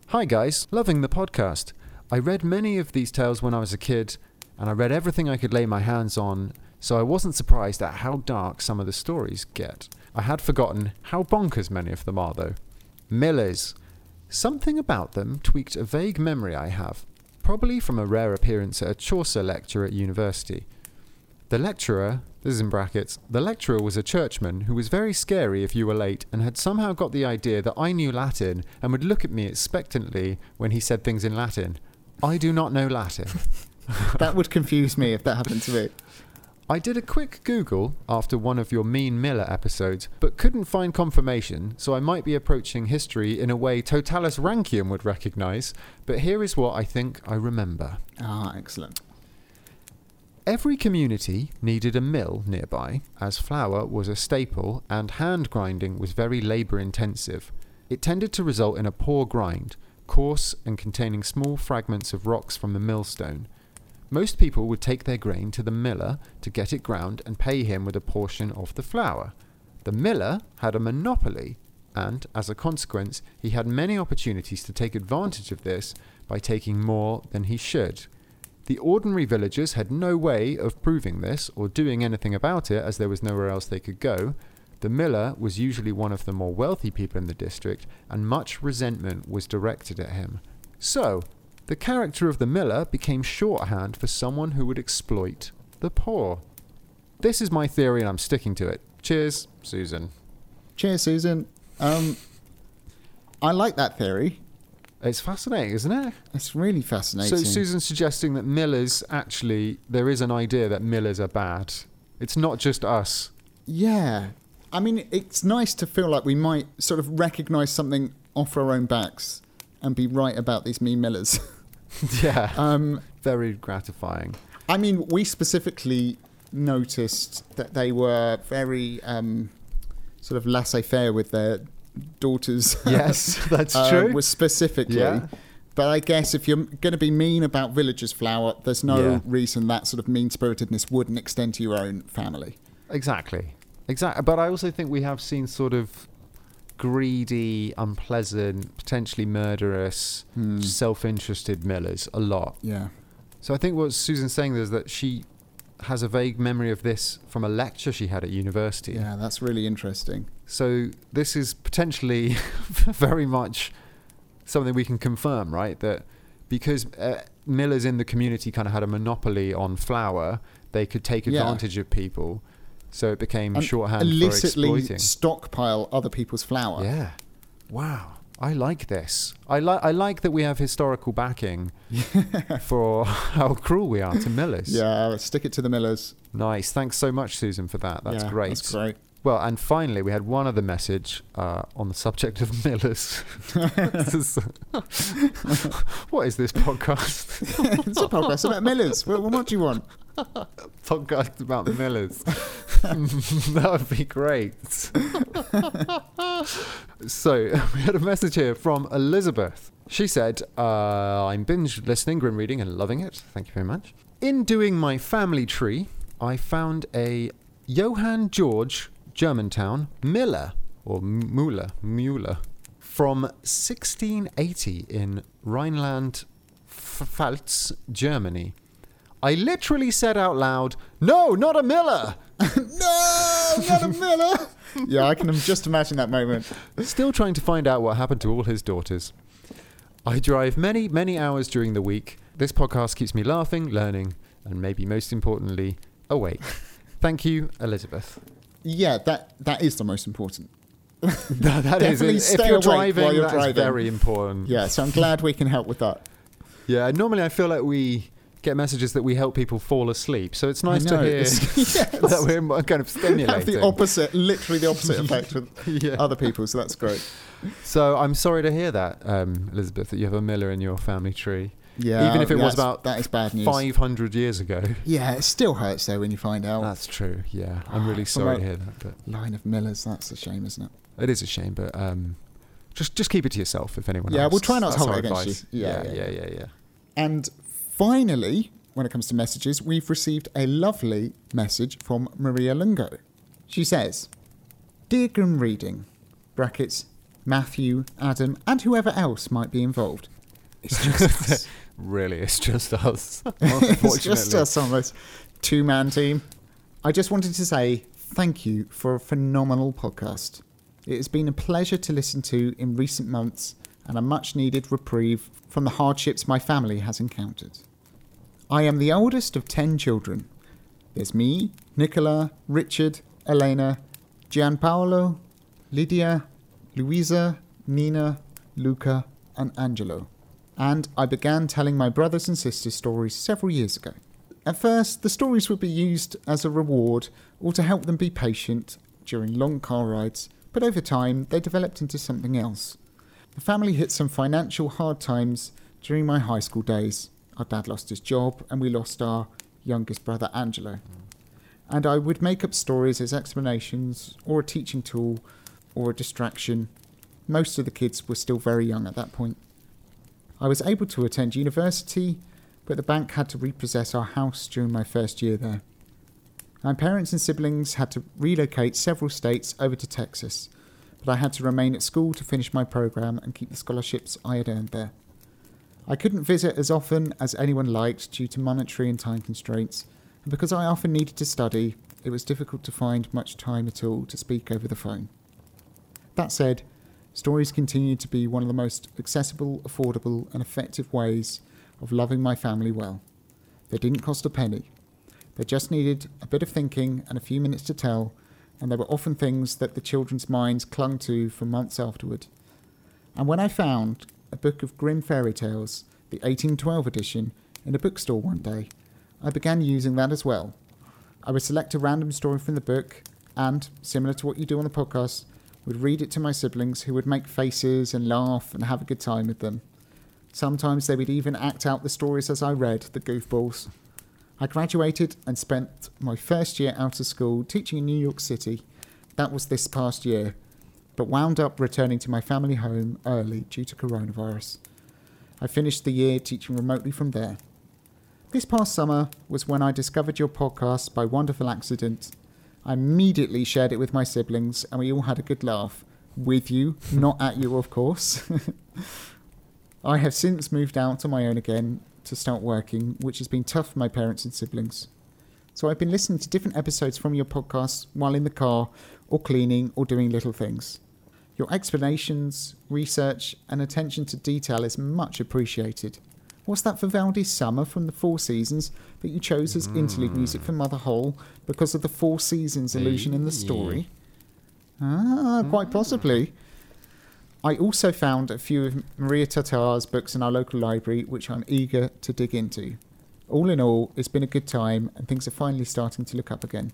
"Hi guys, loving the podcast. I read many of these tales when I was a kid, and I read everything I could lay my hands on." So I wasn't surprised at how dark some of the stories get. I had forgotten how bonkers many of them are, though. Millers. Something about them tweaked a vague memory I have, probably from a rare appearance at a Chaucer lecture at university. The lecturer, this is in brackets, the lecturer was a churchman who was very scary if you were late and had somehow got the idea that I knew Latin and would look at me expectantly when he said things in Latin. I do not know Latin. That would confuse me if that happened to me. I did a quick Google after one of your Mean Miller episodes, but couldn't find confirmation, so I might be approaching history in a way Totalis Rankium would recognise, but here is what I think I remember. Ah, excellent. Every community needed a mill nearby, as flour was a staple and hand grinding was very labour intensive. It tended to result in a poor grind, coarse and containing small fragments of rocks from the millstone. Most people would take their grain to the miller to get it ground and pay him with a portion of the flour. The miller had a monopoly, and as a consequence, he had many opportunities to take advantage of this by taking more than he should. The ordinary villagers had no way of proving this or doing anything about it as there was nowhere else they could go. The miller was usually one of the more wealthy people in the district, and much resentment was directed at him. So, the character of the miller became shorthand for someone who would exploit the poor. This is my theory, and I'm sticking to it. Cheers, Susan. Cheers, Susan. Um, I like that theory. It's fascinating, isn't it? It's really fascinating. So Susan's suggesting that millers actually there is an idea that millers are bad. It's not just us. Yeah. I mean, it's nice to feel like we might sort of recognize something off our own backs and be right about these mean millers. yeah. um, Very gratifying. I mean, we specifically noticed that they were very um, sort of laissez faire with their daughters. Yes, that's uh, true. Was specifically. Yeah. But I guess if you're going to be mean about villagers' flour, there's no Yeah. reason that sort of mean spiritedness wouldn't extend to your own family. Exactly. Exactly. But I also think we have seen sort of greedy, unpleasant, potentially murderous, Hmm. self-interested millers a lot. Yeah. So I think what Susan's saying is that she has a vague memory of this from a lecture she had at university. Yeah, that's really interesting. So this is potentially very much something we can confirm, right? That because uh, millers in the community kind of had a monopoly on flour, they could take Yeah. advantage of people. So it became And shorthand for exploiting. stockpile other people's flour. Yeah. Wow. I like this. I like I like that we have historical backing for how cruel we are to Millers. Yeah, stick it to the Millers. Nice. Thanks so much, Susan, for that. That's Yeah, great. That's great. Well, and finally, we had one other message uh, on the subject of Millers. What is this podcast? it's a podcast about Millers. What, what do you want? Podcast about Millers. that would be great. so we had a message here from Elizabeth. She said, uh, I'm binge listening, grim reading, and loving it. Thank you very much. In doing my family tree, I found a Johann George Germantown Miller, or Müller, Müller, from 1680 in Rhineland Pfalz, Germany. I literally said out loud, No, not a Miller! no, not a Miller. yeah, I can just imagine that moment. Still trying to find out what happened to all his daughters. I drive many, many hours during the week. This podcast keeps me laughing, learning, and maybe most importantly, awake. Thank you, Elizabeth. Yeah, that that is the most important. that, that is if you're awake while you're that's driving. very important. Yeah, so I'm glad we can help with that. Yeah, normally I feel like we get messages that we help people fall asleep. So it's nice to hear yes. that we're kind of stimulating. Have the opposite, literally the opposite effect with yeah. other people. So that's great. So I'm sorry to hear that, um, Elizabeth, that you have a Miller in your family tree. Yeah, Even if it was about that is bad news. 500 years ago. Yeah, it still hurts though when you find out. That's true. Yeah, I'm really sorry to hear that, but Line of Millers. That's a shame, isn't it? it is a shame. But um, just just keep it to yourself if anyone. Yeah, we'll try not to hold it against advice. you. Yeah, yeah, yeah, yeah, yeah, yeah. And finally, when it comes to messages, we've received a lovely message from Maria Lungo. She says, Dear Grim Reading, brackets, Matthew, Adam, and whoever else might be involved. It's just us. Really, it's just us. it's just us on this two man team. I just wanted to say thank you for a phenomenal podcast. It has been a pleasure to listen to in recent months and a much needed reprieve from the hardships my family has encountered. I am the oldest of 10 children. There's me, Nicola, Richard, Elena, Gianpaolo, Lydia, Louisa, Nina, Luca, and Angelo. And I began telling my brothers and sisters stories several years ago. At first, the stories would be used as a reward or to help them be patient during long car rides, but over time they developed into something else. The family hit some financial hard times during my high school days. Our dad lost his job, and we lost our youngest brother, Angelo. And I would make up stories as explanations, or a teaching tool, or a distraction. Most of the kids were still very young at that point. I was able to attend university, but the bank had to repossess our house during my first year there. My parents and siblings had to relocate several states over to Texas, but I had to remain at school to finish my program and keep the scholarships I had earned there. I couldn't visit as often as anyone liked due to monetary and time constraints, and because I often needed to study, it was difficult to find much time at all to speak over the phone. That said, stories continued to be one of the most accessible, affordable, and effective ways of loving my family well. They didn't cost a penny. They just needed a bit of thinking and a few minutes to tell, and they were often things that the children's minds clung to for months afterward. And when I found a book of Grimm fairy tales, the 1812 edition, in a bookstore one day, I began using that as well. I would select a random story from the book and, similar to what you do on the podcast, would read it to my siblings who would make faces and laugh and have a good time with them. Sometimes they would even act out the stories as I read, the goofballs. I graduated and spent my first year out of school teaching in New York City. That was this past year, but wound up returning to my family home early due to coronavirus. I finished the year teaching remotely from there. This past summer was when I discovered your podcast by wonderful accident. I immediately shared it with my siblings, and we all had a good laugh. With you, not at you, of course. I have since moved out on my own again to start working, which has been tough for my parents and siblings. So I've been listening to different episodes from your podcast while in the car, or cleaning, or doing little things. Your explanations, research, and attention to detail is much appreciated. What's that Vivaldi Summer from the Four Seasons that you chose as interlude music for Mother Holle because of the Four Seasons allusion in the story? Ah, quite possibly. I also found a few of Maria Tatar's books in our local library, which I'm eager to dig into. All in all, it's been a good time, and things are finally starting to look up again.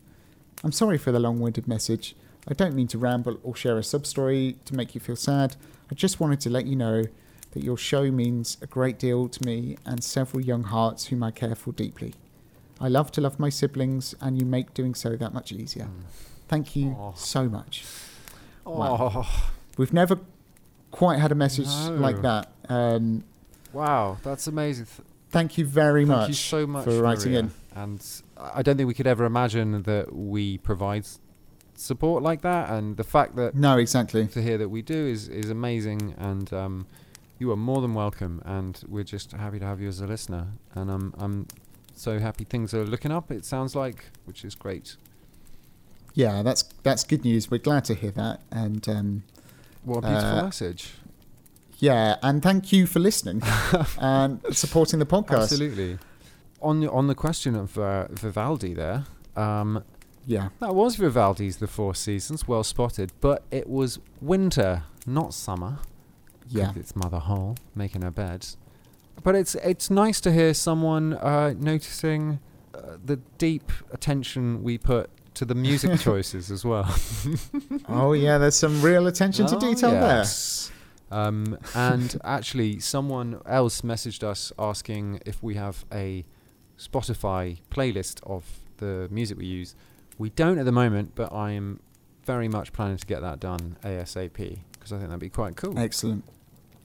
I'm sorry for the long winded message. I don't mean to ramble or share a sub story to make you feel sad. I just wanted to let you know that your show means a great deal to me and several young hearts whom I care for deeply. I love to love my siblings, and you make doing so that much easier. Thank you Aw. so much. Wow. Oh, We've never quite had a message No. like that. Um, wow, that's amazing. Th- thank you very Thank much. you so much for writing Maria. in. And I don't think we could ever imagine that we provide support like that, and the fact that No, exactly. to hear that we do is is amazing, and um, you are more than welcome, and we're just happy to have you as a listener, and I'm I'm so happy things are looking up. It sounds like, which is great. Yeah, that's that's good news. We're glad to hear that, and um, What a beautiful Uh, message! yeah, and thank you for listening and supporting the podcast. Absolutely. On the, on the question of uh, Vivaldi, there, um, Yeah, that was Vivaldi's The Four Seasons, well spotted, but it was winter, not summer. yeah, its mother Holle making her bed. But it's it's nice to hear someone uh, noticing uh, the deep attention we put to the music choices as well. oh yeah. There's some real attention to Oh, detail yes. Um, and actually, someone else messaged us asking if we have a Spotify playlist of the music we use. We don't at the moment, but I am very much planning to get that done ASAP because I think that'd be quite cool. Excellent.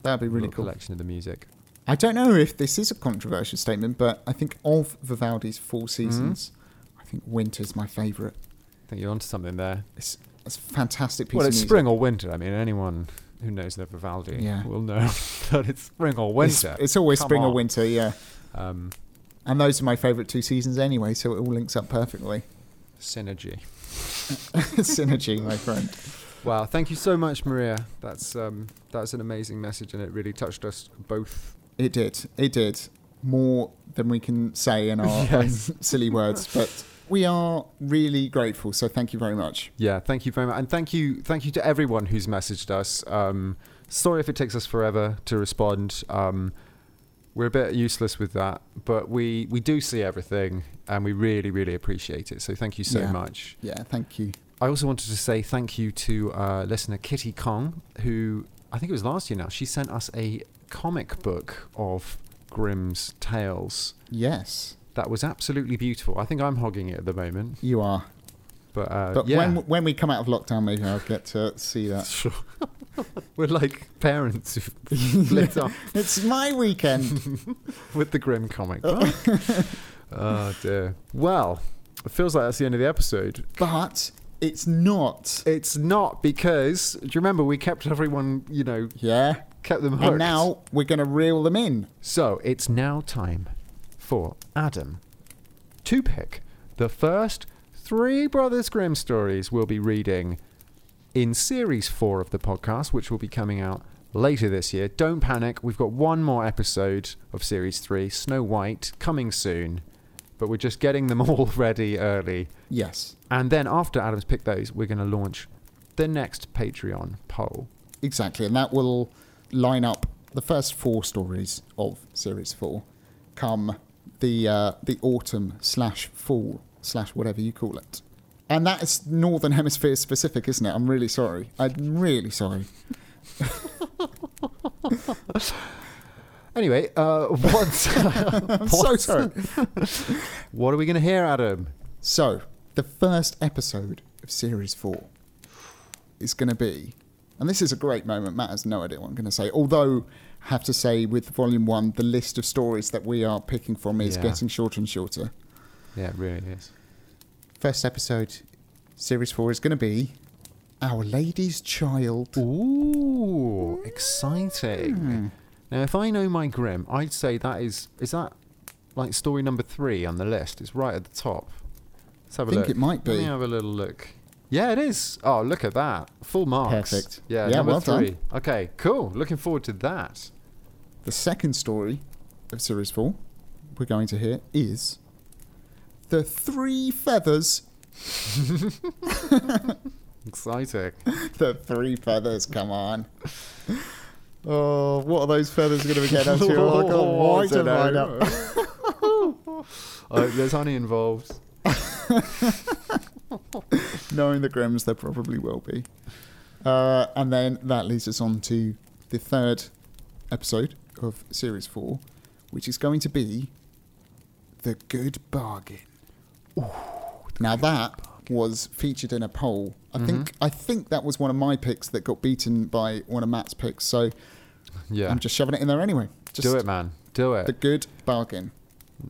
That'd be really cool. collection of the music. I don't know if this is a controversial statement, but I think of Vivaldi's four Mm-hmm. seasons, I think winter's my favourite. I think you're onto something there. It's, it's a fantastic piece Well, it's spring or winter. I mean, anyone who knows their Vivaldi Yeah. will know that it's spring or winter. it's always Come spring or winter, yeah. Um, And those are my favourite two seasons anyway, so it all links up perfectly. Synergy. Synergy, my friend. Wow, thank you so much, Maria. That's um, that's an amazing message, and it really touched us both. It did. It did. More than we can say in our Yes. own silly words, but we are really grateful. So thank you very much. Yeah, thank you very much, and thank you, thank you to everyone who's messaged us. Um, sorry if it takes us forever to respond. Um, we're a bit useless with that, but we we do see everything, and we really really appreciate it. So thank you so Yeah. much. Yeah, thank you. I also wanted to say thank you to uh, listener Kitty Kong, who I think it was last year now. She sent us a comic book of Grimm's tales. Yes, That was absolutely beautiful. I think I'm hogging it at the moment, you are. But uh, But yeah, when when we come out of lockdown, maybe I'll get to see that. sure. we're like parents split up It's my weekend. with the grim comic oh dear. Well, it feels like that's the end of the episode. but it's not. It's not because do you remember we kept everyone, you know, Yeah. kept them hooked. And now we're going to reel them in. So it's now time for Adam to pick the first three Brothers Grimm stories we'll be reading in series four of the podcast, which will be coming out later this year. Don't panic, we've got one more episode of series three, Snow White, coming soon, but we're just getting them all ready early. Yes, And then after Adam's picked those, we're going to launch the next Patreon poll. exactly. And that will line up the first four stories of series four come the uh, the autumn slash fall slash whatever you call it. And that is Northern Hemisphere specific, isn't it? I'm really sorry. I'm really sorry. Anyway, uh, what's, I'm so sorry. what are we going to hear, Adam? So, the first episode of series four is going to be, and this is a great moment. Matt has no idea what I'm going to say. Although, I have to say, with volume one, the list of stories that we are picking from is Yeah. getting shorter and shorter. Yeah, it really is. First episode, series four, is going to be Our Lady's Child. Ooh, exciting. Hmm. Now, if I know my Grimm, I'd say that is is that like story number three on the list. It's right at the top. Let's have a Think look. it might be. Let me have a little look. Yeah, it is. Oh, look at that. Full marks. Perfect. Yeah, Yeah, number well done. three. Okay, cool. Looking forward to that. The second story of series four we're going to hear is The Three Feathers. Exciting. the three feathers, come on. Oh, what are those feathers going to be getting up to? I can't Oh, wait to I find don't out. Oh, there's honey involved. Knowing the Grimms, there probably will be. Uh, and then that leads us on to the third episode of Series 4, which is going to be The Good Bargain. Now, that was featured in a poll. I mm-hmm. think I think that was one of my picks that got beaten by one of Matt's picks. So Yeah. I'm just shoving it in there anyway. Just Do it, man. Do it. The Good Bargain.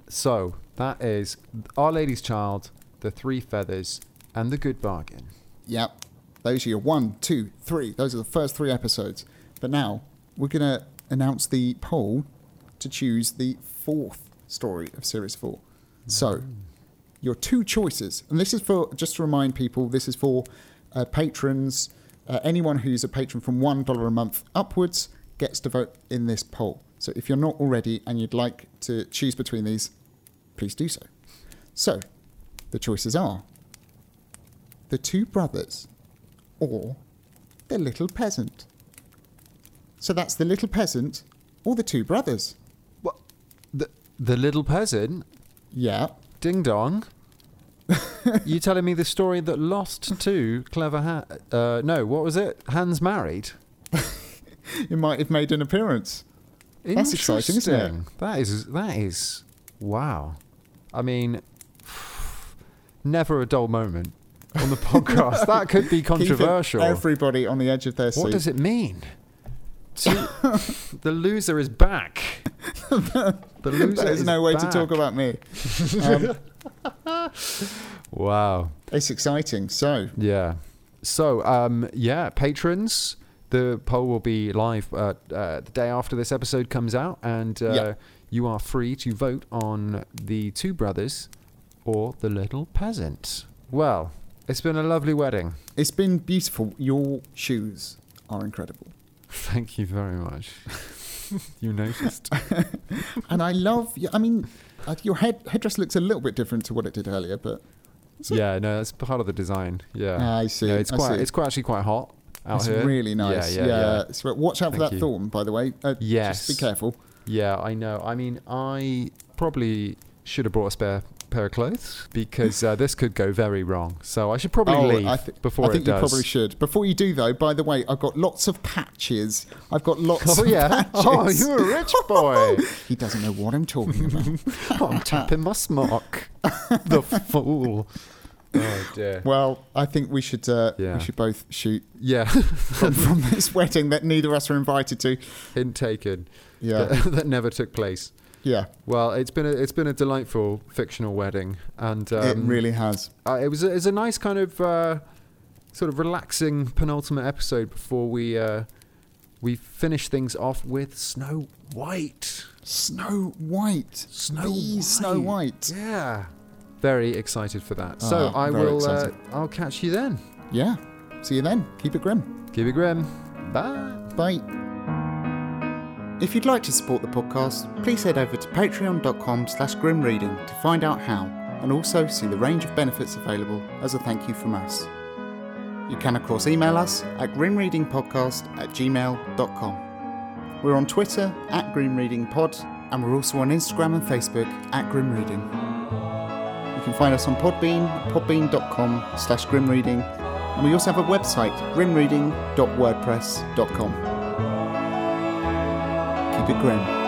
So that is Our Lady's Child, The Three Feathers, and The Good Bargain. Yep. Those are your one, two, three. Those are the first three episodes. But now we're going to announce the poll to choose the fourth story of Series 4. So, mm. Your two choices, and this is for, just to remind people, this is for uh, patrons. Uh, anyone who's a patron from $1 a month upwards gets to vote in this poll. So, if you're not already and you'd like to choose between these, please do so. So, the choices are the two brothers or the little peasant. So that's the little peasant or the two brothers. What? The, the Little Peasant? Yeah. Ding dong. you telling me the story that lost to Clever Hans? Uh, no, what was it? Hans married. It might have made an appearance. That's exciting, isn't it? That is that is wow. I mean, never a dull moment on the podcast. that could be controversial. Everybody on the edge of their seat. What does it mean? To- the loser is back. the loser There's no way to talk about me. Um, Wow. it's exciting. So, Yeah. So, um, yeah, patrons, the poll will be live uh, uh, the day after this episode comes out, and uh, Yeah. you are free to vote on the two brothers or the little peasant. Well, it's been a lovely wedding. it's been beautiful. Your shoes are incredible. Thank you very much. you noticed. And I love, I mean, uh, your head headdress looks a little bit different to what it did earlier, but yeah, no, that's part of the design. Yeah. Ah, I see. No, it's I quite. see. It's quite actually quite hot out it's here. really nice. Yeah, yeah, yeah. So watch out for Thank that you. thorn, by the way. Uh, Yes. Just be careful. Yeah, I know. I mean, I probably should have brought a spare pair of clothes because uh, this could go very wrong. So I should probably leave Oh, I, thi- before I think you does. probably should. Before you do, though, by the way, I've got lots of patches. I've got lots Oh of yeah. patches. Oh, you're a rich boy. He doesn't know what I'm talking about. oh, I'm tapping my smock. the fool. Oh dear. well, I think we should uh, Yeah. we should both shoot Yeah. from, from this wedding that neither of us are invited to. Hint taken. Yeah, That, that never took place. Yeah, Well, it's been a it's been a delightful fictional wedding, and um, it really has. uh, it was a, it's a nice kind of uh, sort of relaxing penultimate episode before we uh, we finish things off with Snow White. Snow White, Snow the White. Snow White. Yeah, very excited for that. So Ah, I will. Uh. I'll catch you then. Yeah. See you then. Keep it grim. Keep it grim. Bye. Bye. If you'd like to support the podcast, please head over to patreon.com slash grimreading to find out how, and also see the range of benefits available as a thank you from us. You can of course email us at grimreadingpodcast at gmail.com. We're on Twitter at grimreadingpod, and we're also on Instagram and Facebook at grimreading. You can find us on Podbean, podbean.com slash grimreading, and we also have a website, grimreading.wordpress.com. Grim.